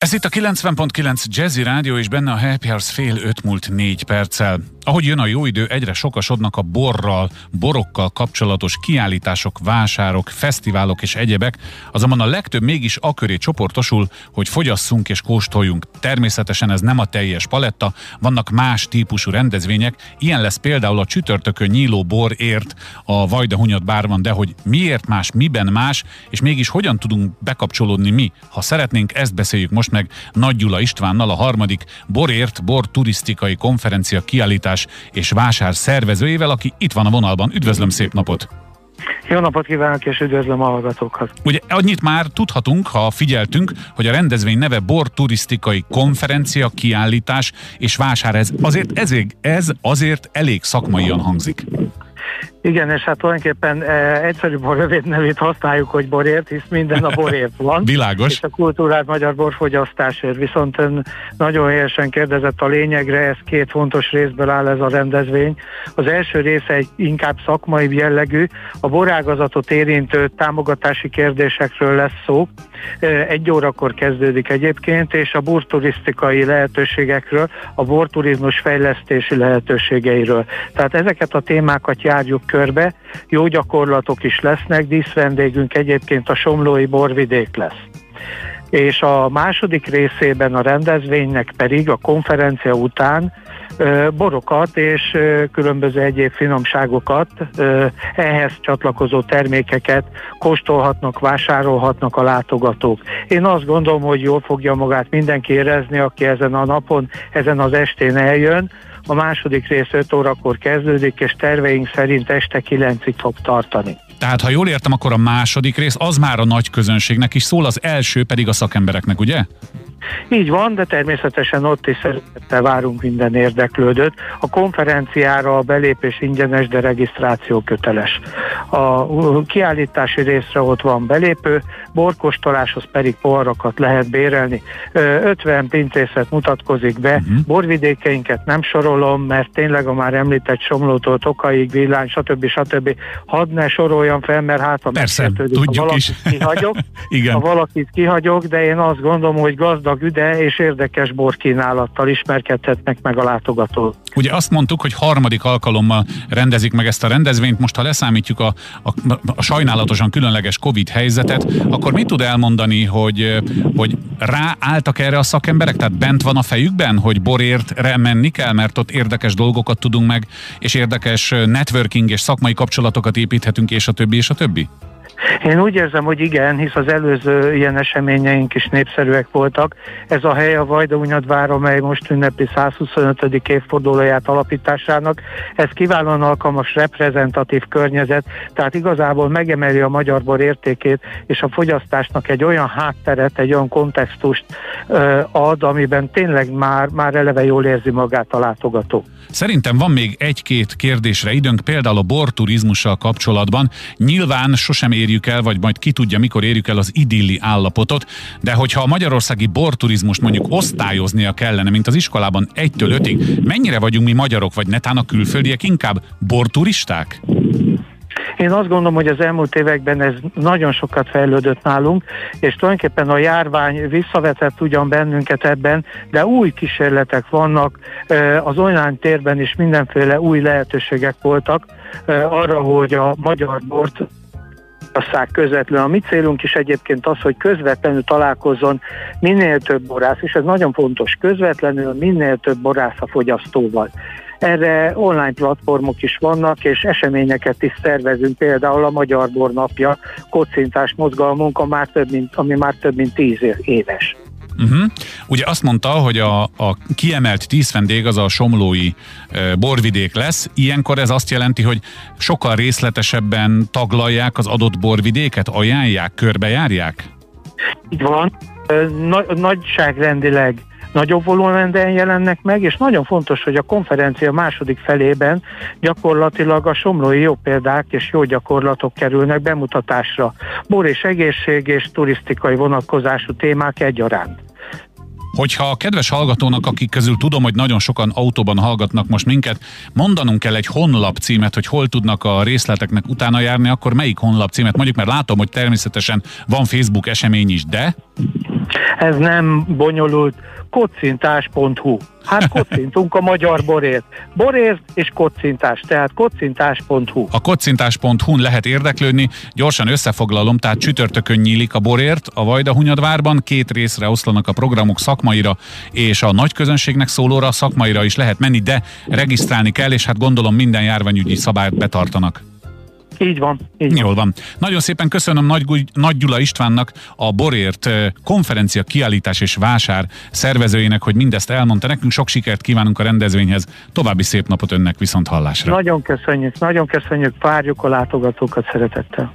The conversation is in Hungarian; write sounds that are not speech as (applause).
Ez itt a 90.9 Jazzy Rádió, és benne a Happy Hours fél öt múlt négy perccel. Ahogy jön a jó idő, egyre sokasodnak a borral, borokkal kapcsolatos kiállítások, vásárok, fesztiválok és egyebek, azonban a legtöbb mégis aköré csoportosul, hogy fogyasszunk és kóstoljunk. Természetesen ez nem a teljes paletta, vannak más típusú rendezvények, ilyen lesz például a csütörtökön nyíló borért a Vajda Hunyad bárban, de hogy miért más, miben más, és mégis hogyan tudunk bekapcsolódni mi, ha szeretnénk, ezt beszéljük most meg Nagy Gyula Istvánnal, a harmadik Borért, Bor turisztikai konferencia kiállítás és vásár szervezőjével, aki itt van a vonalban. Üdvözlöm, szép napot! Jó napot kívánok, és üdvözlöm a hallgatókat. Ugye annyit már tudhatunk, ha figyeltünk, hogy a rendezvény neve Bor Turisztikai Konferencia, Kiállítás és Vásár. Ez azért, ez, ez azért elég szakmaian hangzik. Igen, és hát tulajdonképpen e, egyszerűbb a rövid nevét használjuk, hogy borért, hisz minden a borért van. (laughs) Világos. És a kultúrát magyar borfogyasztásért. Viszont ön nagyon helyesen kérdezett a lényegre, ez két fontos részből áll ez a rendezvény. Az első része egy inkább szakmai jellegű, a borágazatot érintő támogatási kérdésekről lesz szó. E, egy órakor kezdődik egyébként, és a burturisztikai lehetőségekről, a borturizmus fejlesztési lehetőségeiről. Tehát ezeket a témákat járjuk körbe. Jó gyakorlatok is lesznek, díszvendégünk egyébként a Somlói borvidék lesz. És a második részében a rendezvénynek pedig a konferencia után borokat és különböző egyéb finomságokat, ehhez csatlakozó termékeket kóstolhatnak, vásárolhatnak a látogatók. Én azt gondolom, hogy jól fogja magát mindenki érezni, aki ezen a napon, ezen az estén eljön, a második rész 5 órakor kezdődik, és terveink szerint este 9-ig fog tartani. Tehát, ha jól értem, akkor a második rész az már a nagy közönségnek is szól, az első pedig a szakembereknek, ugye? Így van, de természetesen ott is szeretettel várunk minden érdeklődőt. A konferenciára a belépés ingyenes, de regisztráció köteles. A kiállítási részre ott van belépő, borkostoláshoz pedig poharakat lehet bérelni. 50 pincészet mutatkozik be, uh-huh. borvidékeinket nem sorolom, mert tényleg a már említett Somlótól Tokaig, Villány, stb. stb. Hadd ne soroljam fel, mert hát ha Persze, tudjuk ha valakit is. kihagyok, (laughs) Igen. ha valakit kihagyok, de én azt gondolom, hogy gazdag, üde és érdekes borkínálattal ismerkedhetnek meg a látogatók. Ugye azt mondtuk, hogy harmadik alkalommal rendezik meg ezt a rendezvényt, most ha leszámítjuk a, a, a sajnálatosan különleges Covid helyzetet, akkor mit tud elmondani, hogy, hogy ráálltak erre a szakemberek? Tehát bent van a fejükben, hogy borért menni kell, mert ott érdekes dolgokat tudunk meg, és érdekes networking és szakmai kapcsolatokat építhetünk, és a többi, és a többi? Én úgy érzem, hogy igen, hisz az előző ilyen eseményeink is népszerűek voltak. Ez a hely a Vajdahunyadvár, amely most ünnepi 125. évfordulóját alapításának. Ez kiválóan alkalmas reprezentatív környezet, tehát igazából megemeli a magyar bor értékét, és a fogyasztásnak egy olyan hátteret, egy olyan kontextust ad, amiben tényleg már, már eleve jól érzi magát a látogató. Szerintem van még egy-két kérdésre időnk, például a borturizmussal kapcsolatban. Nyilván sosem érjük el, vagy majd ki tudja, mikor érjük el az idilli állapotot, de hogyha a magyarországi borturizmust mondjuk osztályoznia kellene, mint az iskolában egytől ötig, mennyire vagyunk mi magyarok, vagy netán a külföldiek inkább borturisták? Én azt gondolom, hogy az elmúlt években ez nagyon sokat fejlődött nálunk, és tulajdonképpen a járvány visszavetett ugyan bennünket ebben, de új kísérletek vannak, az online térben is mindenféle új lehetőségek voltak arra, hogy a magyar bort fogyaszták közvetlenül. A mi célunk is egyébként az, hogy közvetlenül találkozzon minél több borász, és ez nagyon fontos, közvetlenül minél több borász a fogyasztóval. Erre online platformok is vannak, és eseményeket is szervezünk, például a Magyar Bor napja, kocintás mozgalmunk, ami már több mint tíz éves. Uh-huh. Ugye azt mondta, hogy a, a kiemelt tíz vendég az a somlói e, borvidék lesz. Ilyenkor ez azt jelenti, hogy sokkal részletesebben taglalják az adott borvidéket, ajánlják, körbejárják? Így van. Nagy, nagyságrendileg nagyobb volumenben jelennek meg, és nagyon fontos, hogy a konferencia második felében gyakorlatilag a somlói jó példák és jó gyakorlatok kerülnek bemutatásra. Bor és egészség és turisztikai vonatkozású témák egyaránt. Hogyha a kedves hallgatónak, akik közül tudom, hogy nagyon sokan autóban hallgatnak most minket, mondanunk kell egy honlap címet, hogy hol tudnak a részleteknek utána járni, akkor melyik honlap címet? Mondjuk, mert látom, hogy természetesen van Facebook esemény is, de... Ez nem bonyolult. Kocintás.hu. Hát (laughs) kocintunk a magyar borért. Borért és kocintás, tehát kocintás.hu. A kocintás.hu-n lehet érdeklődni, gyorsan összefoglalom, tehát csütörtökön nyílik a borért, a Vajda Hunyadvárban két részre oszlanak a programok szakmaira és a nagy közönségnek szólóra, szakmaira is lehet menni, de regisztrálni kell, és hát gondolom minden járványügyi szabályt betartanak. Így van. Így Jól van. Nagyon szépen köszönöm Nagy, Nagy Gyula Istvánnak, a Borért konferencia, kiállítás és vásár szervezőjének, hogy mindezt elmondta nekünk. Sok sikert kívánunk a rendezvényhez. További szép napot önnek viszont hallásra. Nagyon köszönjük, nagyon köszönjük, várjuk a látogatókat szeretettel.